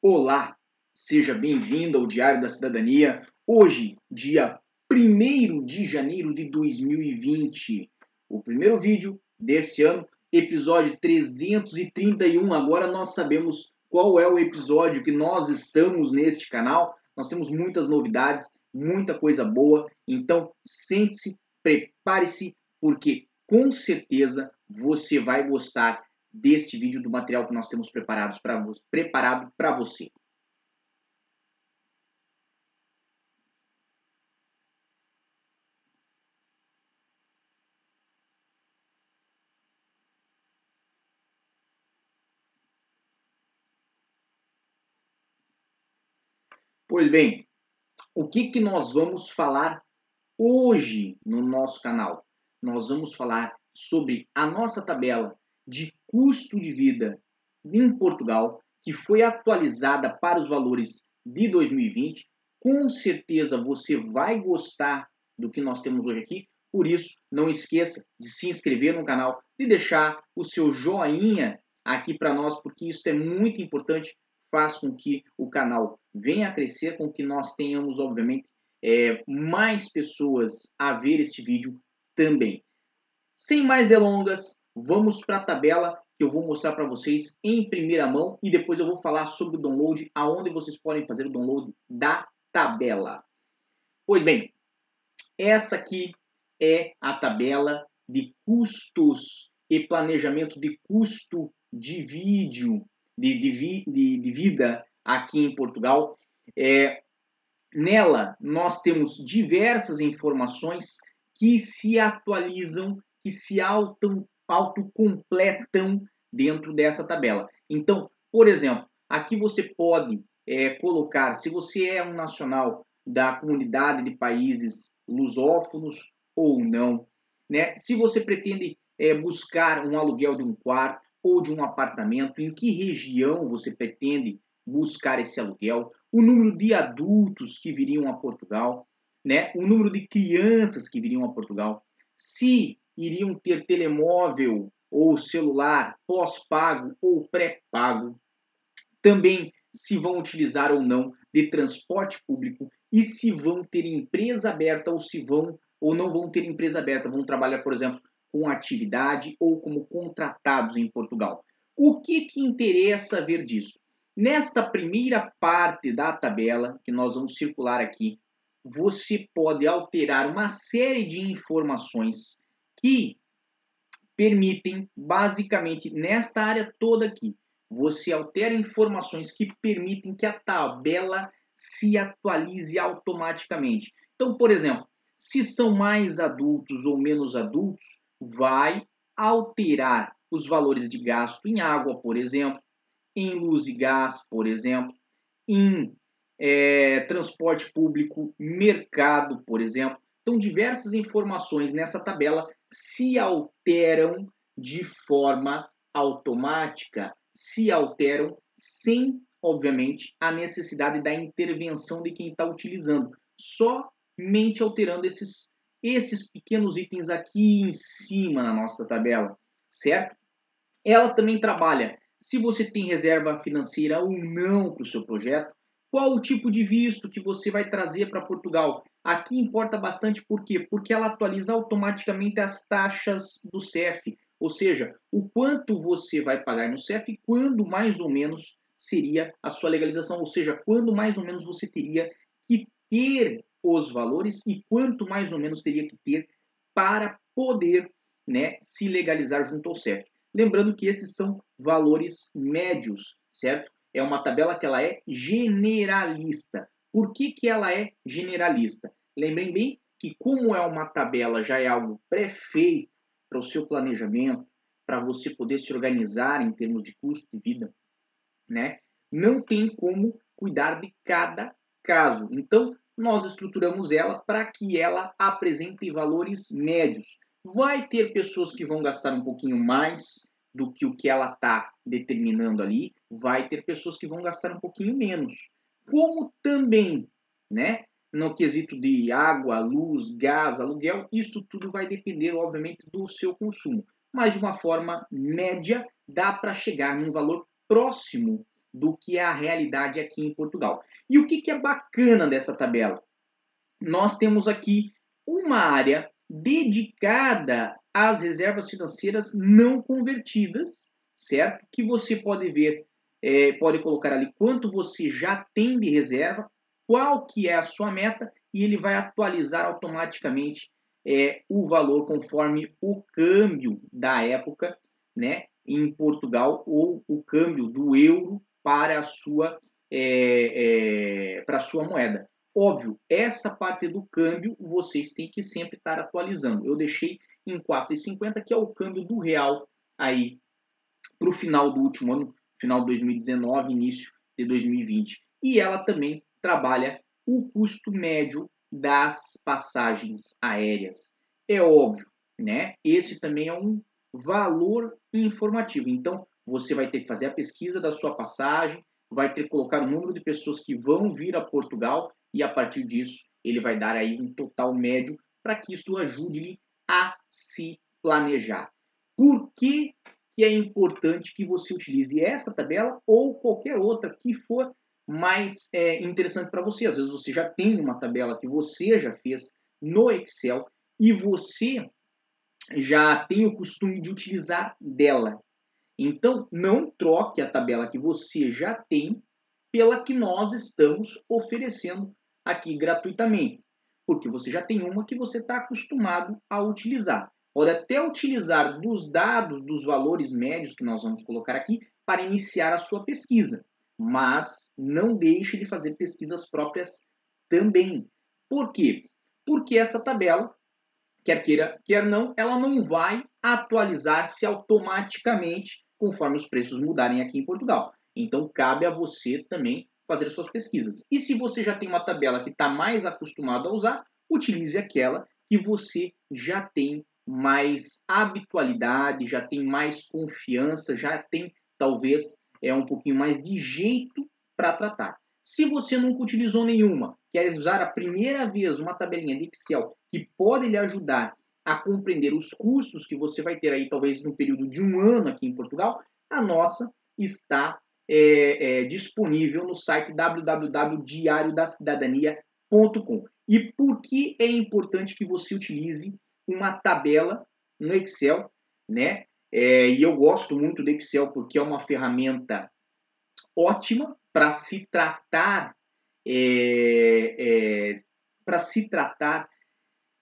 Olá, seja bem-vindo ao Diário da Cidadania. Hoje, dia 1 de janeiro de 2020, o primeiro vídeo desse ano, episódio 331. Agora nós sabemos qual é o episódio que nós estamos neste canal. Nós temos muitas novidades, muita coisa boa. Então, sente-se, prepare-se, porque com certeza você vai gostar deste vídeo do material que nós temos preparados pra, preparado para você. Pois bem, o que, que nós vamos falar hoje no nosso canal? Nós vamos falar sobre a nossa tabela de custo de vida em Portugal, que foi atualizada para os valores de 2020. Com certeza você vai gostar do que nós temos hoje aqui. Por isso, não esqueça de se inscrever no canal, de deixar o seu joinha aqui para nós, porque isso é muito importante. Faz com que o canal venha a crescer, com que nós tenhamos, obviamente, é, mais pessoas a ver este vídeo também. Sem mais delongas, vamos para a tabela que eu vou mostrar para vocês em primeira mão e depois eu vou falar sobre o download, aonde vocês podem fazer o download da tabela. Pois bem, essa aqui é a tabela de custos e planejamento de custo de vídeo, de, de, de, de vida aqui em Portugal. É, nela, nós temos diversas informações que se atualizam que se auto, autocompletam dentro dessa tabela. Então, por exemplo, aqui você pode é, colocar, se você é um nacional da comunidade de países lusófonos ou não, né? se você pretende é, buscar um aluguel de um quarto ou de um apartamento, em que região você pretende buscar esse aluguel, o número de adultos que viriam a Portugal, né? o número de crianças que viriam a Portugal, se iriam ter telemóvel ou celular pós-pago ou pré-pago. Também se vão utilizar ou não de transporte público e se vão ter empresa aberta ou se vão ou não vão ter empresa aberta, vão trabalhar, por exemplo, com atividade ou como contratados em Portugal. O que que interessa ver disso? Nesta primeira parte da tabela que nós vamos circular aqui, você pode alterar uma série de informações que permitem, basicamente, nesta área toda aqui, você altera informações que permitem que a tabela se atualize automaticamente. Então, por exemplo, se são mais adultos ou menos adultos, vai alterar os valores de gasto em água, por exemplo, em luz e gás, por exemplo, em é, transporte público, mercado, por exemplo. Então, diversas informações nessa tabela se alteram de forma automática, se alteram sem, obviamente, a necessidade da intervenção de quem está utilizando, somente alterando esses, esses pequenos itens aqui em cima na nossa tabela, certo? Ela também trabalha se você tem reserva financeira ou não para o seu projeto, qual o tipo de visto que você vai trazer para Portugal? Aqui importa bastante por quê? Porque ela atualiza automaticamente as taxas do CEF, ou seja, o quanto você vai pagar no CEF e quando mais ou menos seria a sua legalização, ou seja, quando mais ou menos você teria que ter os valores e quanto mais ou menos teria que ter para poder né, se legalizar junto ao CEF. Lembrando que estes são valores médios, certo? É uma tabela que ela é generalista. Por que, que ela é generalista? Lembrem bem que como é uma tabela, já é algo pré-feito para o seu planejamento, para você poder se organizar em termos de custo de vida, né? Não tem como cuidar de cada caso. Então, nós estruturamos ela para que ela apresente valores médios. Vai ter pessoas que vão gastar um pouquinho mais, do que o que ela está determinando ali, vai ter pessoas que vão gastar um pouquinho menos. Como também, né, no quesito de água, luz, gás, aluguel, isso tudo vai depender, obviamente, do seu consumo. Mas de uma forma média, dá para chegar num valor próximo do que é a realidade aqui em Portugal. E o que, que é bacana dessa tabela? Nós temos aqui uma área dedicada às reservas financeiras não convertidas, certo? Que você pode ver, é, pode colocar ali quanto você já tem de reserva, qual que é a sua meta e ele vai atualizar automaticamente é, o valor conforme o câmbio da época, né? Em Portugal ou o câmbio do euro para a sua é, é, para a sua moeda. Óbvio, essa parte do câmbio vocês têm que sempre estar atualizando. Eu deixei em 4,50 que é o câmbio do real aí para o final do último ano, final de 2019, início de 2020. E ela também trabalha o custo médio das passagens aéreas. É óbvio, né? Esse também é um valor informativo. Então, você vai ter que fazer a pesquisa da sua passagem, vai ter que colocar o número de pessoas que vão vir a Portugal e a partir disso ele vai dar aí um total médio para que isso ajude-lhe a se planejar. Por que, que é importante que você utilize essa tabela ou qualquer outra que for mais é, interessante para você? Às vezes você já tem uma tabela que você já fez no Excel e você já tem o costume de utilizar dela. Então, não troque a tabela que você já tem pela que nós estamos oferecendo aqui gratuitamente, porque você já tem uma que você está acostumado a utilizar. Pode até utilizar dos dados dos valores médios que nós vamos colocar aqui para iniciar a sua pesquisa, mas não deixe de fazer pesquisas próprias também. Por quê? Porque essa tabela, quer queira, quer não, ela não vai atualizar-se automaticamente conforme os preços mudarem aqui em Portugal. Então, cabe a você também fazer suas pesquisas. E se você já tem uma tabela que está mais acostumado a usar, utilize aquela que você já tem mais habitualidade, já tem mais confiança, já tem talvez é um pouquinho mais de jeito para tratar. Se você nunca utilizou nenhuma, quer usar a primeira vez uma tabelinha de Excel que pode lhe ajudar a compreender os custos que você vai ter aí, talvez no período de um ano aqui em Portugal, a nossa está é, é, disponível no site www.diariodacidadania.com. E por que é importante que você utilize uma tabela no Excel, né? É, e eu gosto muito do Excel porque é uma ferramenta ótima para se tratar é, é, para se tratar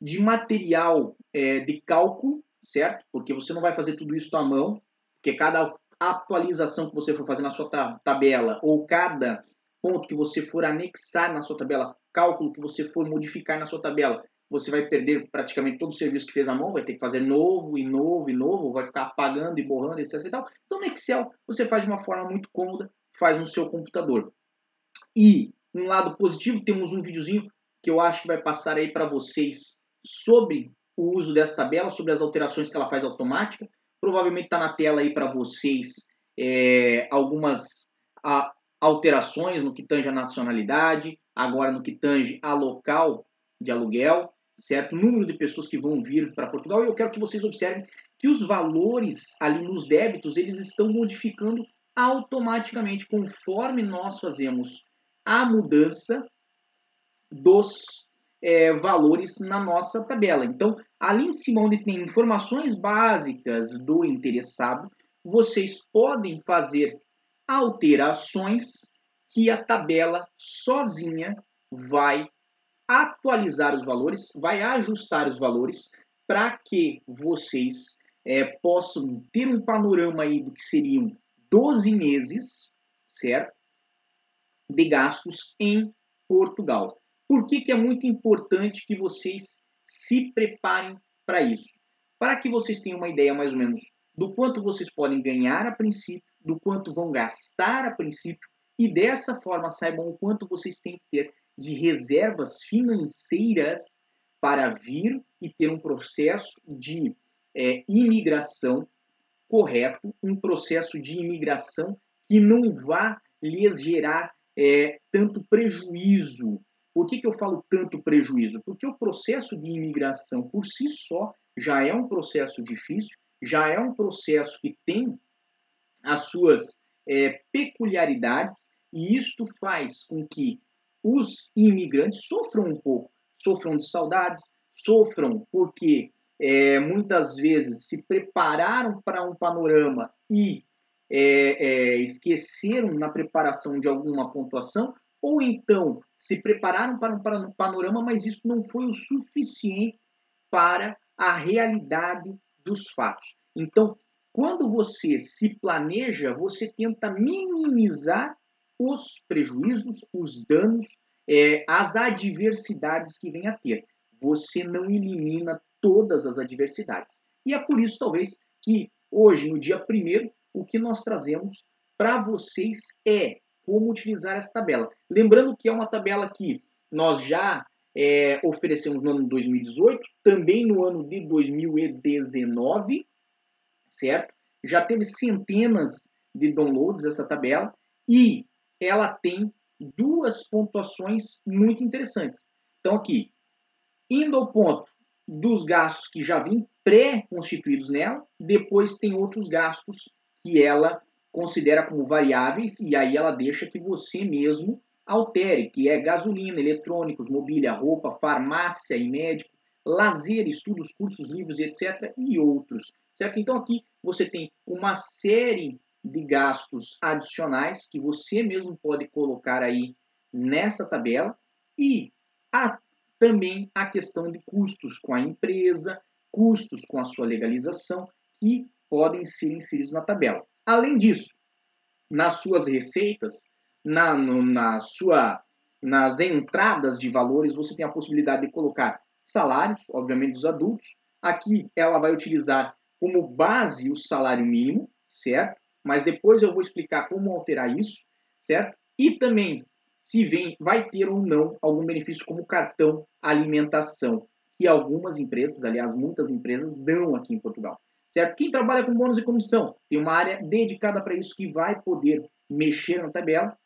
de material é, de cálculo, certo? Porque você não vai fazer tudo isso à mão, porque cada atualização que você for fazer na sua tabela ou cada ponto que você for anexar na sua tabela, cálculo que você for modificar na sua tabela, você vai perder praticamente todo o serviço que fez à mão, vai ter que fazer novo e novo e novo, vai ficar apagando e borrando, etc. E tal. Então no Excel você faz de uma forma muito cômoda, faz no seu computador. E um lado positivo, temos um videozinho que eu acho que vai passar aí para vocês sobre o uso dessa tabela, sobre as alterações que ela faz automática. Provavelmente está na tela aí para vocês é, algumas a, alterações no que tange a nacionalidade, agora no que tange a local de aluguel, certo? Número de pessoas que vão vir para Portugal. E eu quero que vocês observem que os valores ali nos débitos, eles estão modificando automaticamente conforme nós fazemos a mudança dos é, valores na nossa tabela. Então, ali em cima onde tem informações básicas do interessado, vocês podem fazer alterações que a tabela sozinha vai atualizar os valores, vai ajustar os valores para que vocês é, possam ter um panorama aí do que seriam 12 meses, certo? De gastos em Portugal. Por que, que é muito importante que vocês se preparem para isso? Para que vocês tenham uma ideia mais ou menos do quanto vocês podem ganhar a princípio, do quanto vão gastar a princípio e dessa forma saibam o quanto vocês têm que ter de reservas financeiras para vir e ter um processo de é, imigração correto, um processo de imigração que não vá lhes gerar é, tanto prejuízo por que, que eu falo tanto prejuízo? Porque o processo de imigração por si só já é um processo difícil, já é um processo que tem as suas é, peculiaridades e isto faz com que os imigrantes sofram um pouco, sofram de saudades, sofram porque é, muitas vezes se prepararam para um panorama e é, é, esqueceram na preparação de alguma pontuação, ou então se prepararam para um, panorama, mas isso não foi o suficiente para a realidade dos fatos. Então, quando você se planeja, você tenta minimizar os prejuízos, os danos, é, as adversidades que vem a ter. Você não elimina todas as adversidades. E é por isso, talvez, que hoje, no dia primeiro, o que nós trazemos para vocês é como utilizar essa tabela. Lembrando que é uma tabela que nós já é, oferecemos no ano de 2018, também no ano de 2019, certo? Já teve centenas de downloads essa tabela e ela tem duas pontuações muito interessantes. Então aqui, indo ao ponto dos gastos que já vêm pré-constituídos nela, depois tem outros gastos que ela considera como variáveis e aí ela deixa que você mesmo altere, que é gasolina, eletrônicos, mobília, roupa, farmácia e médico, lazer, estudos, cursos, livros, etc. e outros, certo? Então aqui você tem uma série de gastos adicionais que você mesmo pode colocar aí nessa tabela e a, também a questão de custos com a empresa, custos com a sua legalização que podem ser inseridos na tabela. Além disso, nas suas receitas, na, no, na sua, nas entradas de valores, você tem a possibilidade de colocar salários, obviamente dos adultos. Aqui ela vai utilizar como base o salário mínimo, certo? Mas depois eu vou explicar como alterar isso, certo? E também se vem, vai ter ou não algum benefício como cartão alimentação, que algumas empresas, aliás, muitas empresas dão aqui em Portugal. Certo? Quem trabalha com bônus e comissão tem uma área dedicada para isso que vai poder mexer na tabela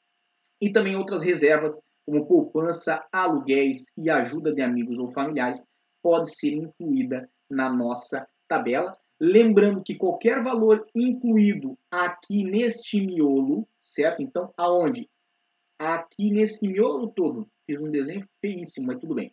e também outras reservas como poupança, aluguéis e ajuda de amigos ou familiares, pode ser incluída na nossa tabela. Lembrando que qualquer valor incluído aqui neste miolo, certo? Então, aonde? Aqui nesse miolo todo. Fiz um desenho feíssimo, mas tudo bem.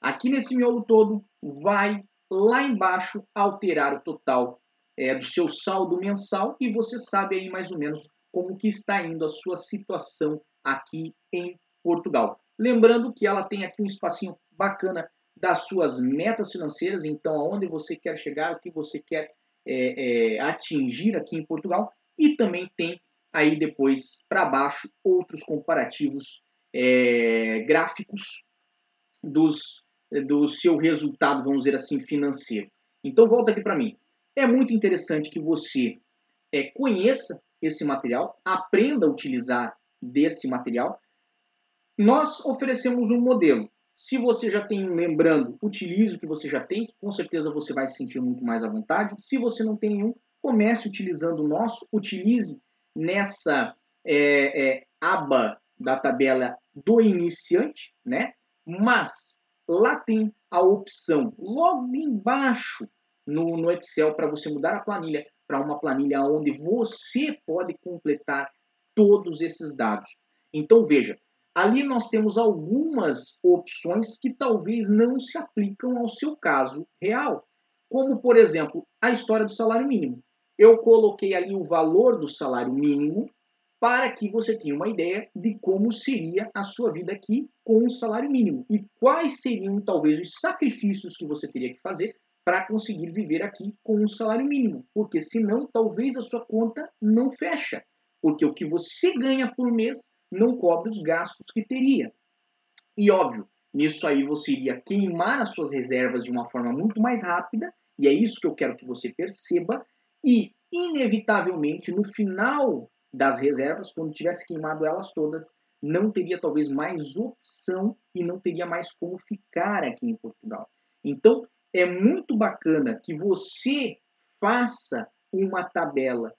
Aqui nesse miolo todo vai lá embaixo alterar o total é, do seu saldo mensal e você sabe aí mais ou menos como que está indo a sua situação aqui em Portugal. Lembrando que ela tem aqui um espacinho bacana das suas metas financeiras, então aonde você quer chegar, o que você quer é, é, atingir aqui em Portugal, e também tem aí depois para baixo outros comparativos é, gráficos dos, do seu resultado, vamos dizer assim, financeiro. Então volta aqui para mim. É muito interessante que você é, conheça esse material, aprenda a utilizar desse material nós oferecemos um modelo. Se você já tem um lembrando, utilize o que você já tem, que com certeza você vai se sentir muito mais à vontade. Se você não tem nenhum, comece utilizando o nosso, utilize nessa é, é, aba da tabela do iniciante, né? Mas lá tem a opção logo embaixo no, no Excel para você mudar a planilha para uma planilha onde você pode completar todos esses dados. Então veja, Ali nós temos algumas opções que talvez não se aplicam ao seu caso real, como por exemplo a história do salário mínimo. Eu coloquei ali o valor do salário mínimo para que você tenha uma ideia de como seria a sua vida aqui com o salário mínimo e quais seriam talvez os sacrifícios que você teria que fazer para conseguir viver aqui com um salário mínimo, porque senão talvez a sua conta não fecha, porque o que você ganha por mês não cobre os gastos que teria. E óbvio, nisso aí você iria queimar as suas reservas de uma forma muito mais rápida, e é isso que eu quero que você perceba, e inevitavelmente no final das reservas, quando tivesse queimado elas todas, não teria talvez mais opção e não teria mais como ficar aqui em Portugal. Então, é muito bacana que você faça uma tabela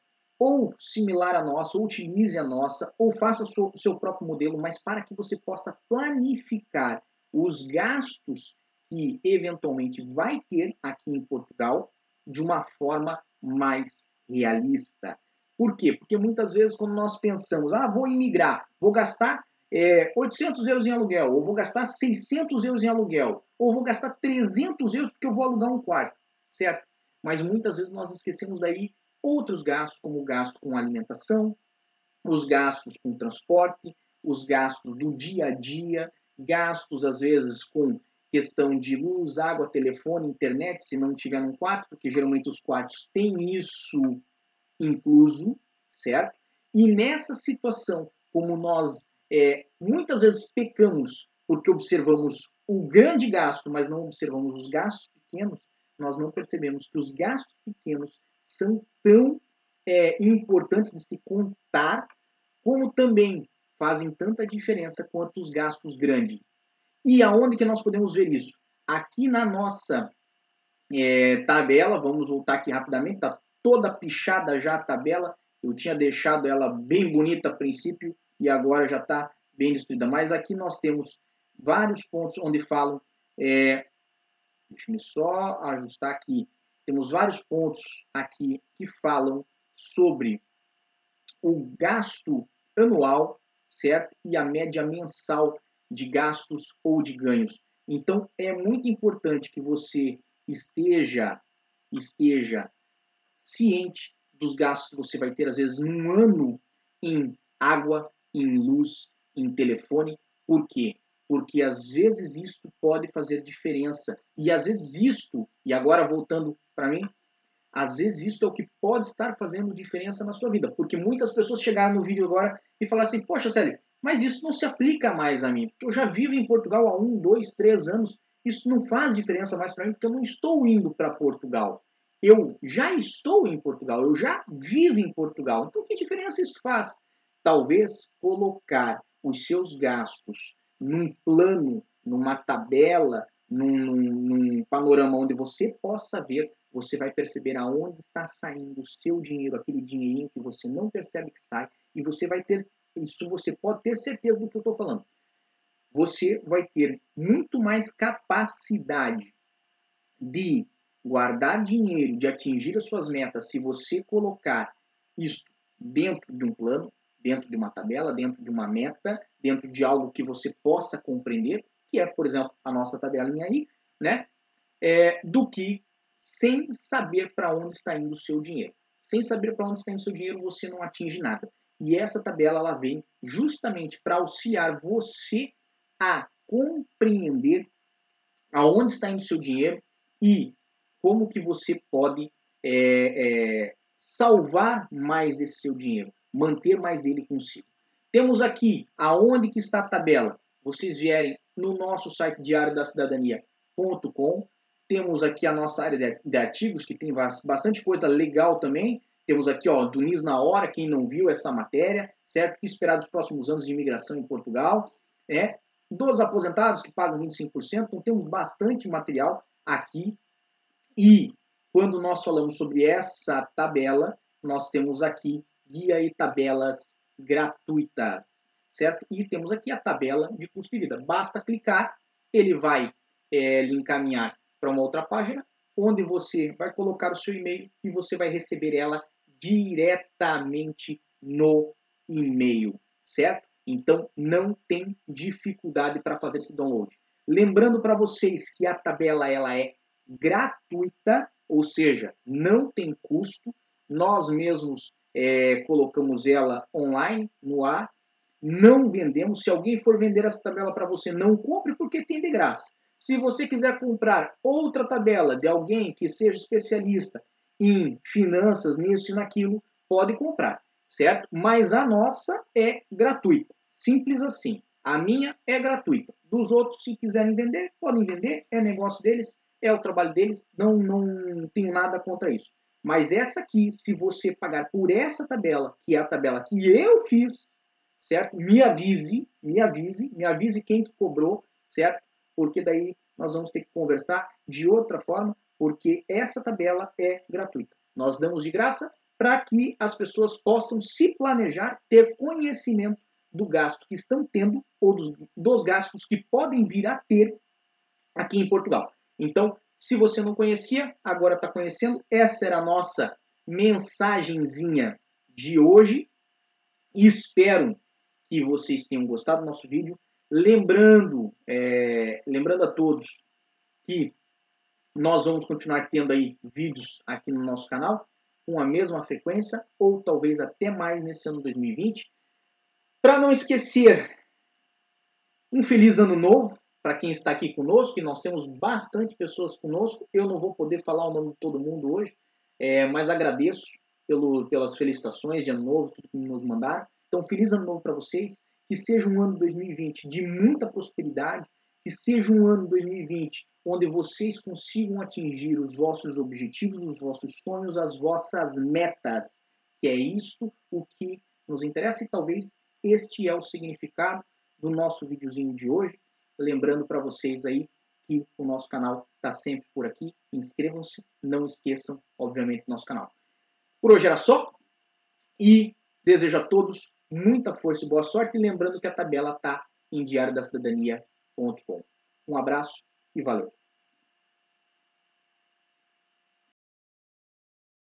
ou similar à nossa, ou utilize a nossa, ou faça o seu próprio modelo, mas para que você possa planificar os gastos que eventualmente vai ter aqui em Portugal de uma forma mais realista. Por quê? Porque muitas vezes quando nós pensamos, ah, vou imigrar, vou gastar é, 800 euros em aluguel, ou vou gastar 600 euros em aluguel, ou vou gastar 300 euros porque eu vou alugar um quarto, certo? Mas muitas vezes nós esquecemos daí outros gastos, como o gasto com alimentação, os gastos com transporte, os gastos do dia a dia, gastos às vezes com questão de luz, água, telefone, internet, se não tiver num quarto, porque geralmente os quartos têm isso incluso, certo? E nessa situação, como nós é, muitas vezes pecamos porque observamos o grande gasto, mas não observamos os gastos pequenos, nós não percebemos que os gastos pequenos são tão é, importantes de se contar, como também fazem tanta diferença quanto os gastos grandes. E aonde que nós podemos ver isso? Aqui na nossa é, tabela, vamos voltar aqui rapidamente, está toda pichada já a tabela. Eu tinha deixado ela bem bonita a princípio e agora já está bem destruída. Mas aqui nós temos vários pontos onde falam. É, deixa eu só ajustar aqui. Temos vários pontos aqui que falam sobre o gasto anual, certo? E a média mensal de gastos ou de ganhos. Então é muito importante que você esteja esteja ciente dos gastos que você vai ter às vezes num ano em água, em luz, em telefone. Por quê? Porque às vezes isto pode fazer diferença. E às vezes isto, e agora voltando para mim, às vezes isso é o que pode estar fazendo diferença na sua vida. Porque muitas pessoas chegaram no vídeo agora e falaram assim: Poxa, Célio, mas isso não se aplica mais a mim. Porque eu já vivo em Portugal há um, dois, três anos. Isso não faz diferença mais para mim, porque eu não estou indo para Portugal. Eu já estou em Portugal, eu já vivo em Portugal. Então, que diferença isso faz? Talvez colocar os seus gastos num plano, numa tabela, num, num, panorama onde você possa ver, você vai perceber aonde está saindo o seu dinheiro, aquele dinheirinho que você não percebe que sai, e você vai ter, isso você pode ter certeza do que eu estou falando. Você vai ter muito mais capacidade de guardar dinheiro, de atingir as suas metas, se você colocar isso dentro de um plano, dentro de uma tabela, dentro de uma meta, dentro de algo que você possa compreender, que é, por exemplo, a nossa tabelinha aí, né? É, do que sem saber para onde está indo o seu dinheiro. Sem saber para onde está indo o seu dinheiro, você não atinge nada. E essa tabela ela vem justamente para auxiliar você a compreender aonde está indo o seu dinheiro e como que você pode é, é, salvar mais desse seu dinheiro manter mais dele consigo. Temos aqui aonde que está a tabela. Vocês vierem no nosso site diário da cidadania.com. Temos aqui a nossa área de artigos, que tem bastante coisa legal também. Temos aqui, ó, do NIS na hora, quem não viu essa matéria, certo? Que esperar dos próximos anos de imigração em Portugal. É, dos aposentados que pagam 25%, então temos bastante material aqui. E quando nós falamos sobre essa tabela, nós temos aqui guia e tabelas gratuitas, certo? E temos aqui a tabela de custo de vida. Basta clicar, ele vai é, lhe encaminhar para uma outra página, onde você vai colocar o seu e-mail e você vai receber ela diretamente no e-mail, certo? Então não tem dificuldade para fazer esse download. Lembrando para vocês que a tabela ela é gratuita, ou seja, não tem custo. Nós mesmos é, colocamos ela online, no ar, não vendemos. Se alguém for vender essa tabela para você, não compre porque tem de graça. Se você quiser comprar outra tabela de alguém que seja especialista em finanças, nisso e naquilo, pode comprar, certo? Mas a nossa é gratuita. Simples assim. A minha é gratuita. Dos outros, se quiserem vender, podem vender. É negócio deles, é o trabalho deles. Não, não tenho nada contra isso. Mas essa aqui, se você pagar por essa tabela, que é a tabela que eu fiz, certo? Me avise, me avise, me avise quem que cobrou, certo? Porque daí nós vamos ter que conversar de outra forma, porque essa tabela é gratuita. Nós damos de graça para que as pessoas possam se planejar, ter conhecimento do gasto que estão tendo ou dos, dos gastos que podem vir a ter aqui em Portugal. Então, se você não conhecia, agora está conhecendo. Essa era a nossa mensagenzinha de hoje. Espero que vocês tenham gostado do nosso vídeo. Lembrando, é, lembrando a todos que nós vamos continuar tendo aí vídeos aqui no nosso canal com a mesma frequência ou talvez até mais nesse ano 2020. Para não esquecer, um feliz ano novo para quem está aqui conosco, que nós temos bastante pessoas conosco. Eu não vou poder falar o nome de todo mundo hoje, é, mas agradeço pelo, pelas felicitações de ano novo, tudo que nos mandaram. Então, feliz ano novo para vocês. Que seja um ano 2020 de muita prosperidade, que seja um ano 2020 onde vocês consigam atingir os vossos objetivos, os vossos sonhos, as vossas metas, que é isto o que nos interessa e talvez este é o significado do nosso videozinho de hoje. Lembrando para vocês aí que o nosso canal está sempre por aqui. Inscrevam-se, não esqueçam, obviamente, do nosso canal. Por hoje era só e desejo a todos muita força e boa sorte. E lembrando que a tabela está em diariodacidadania.com. Um abraço e valeu!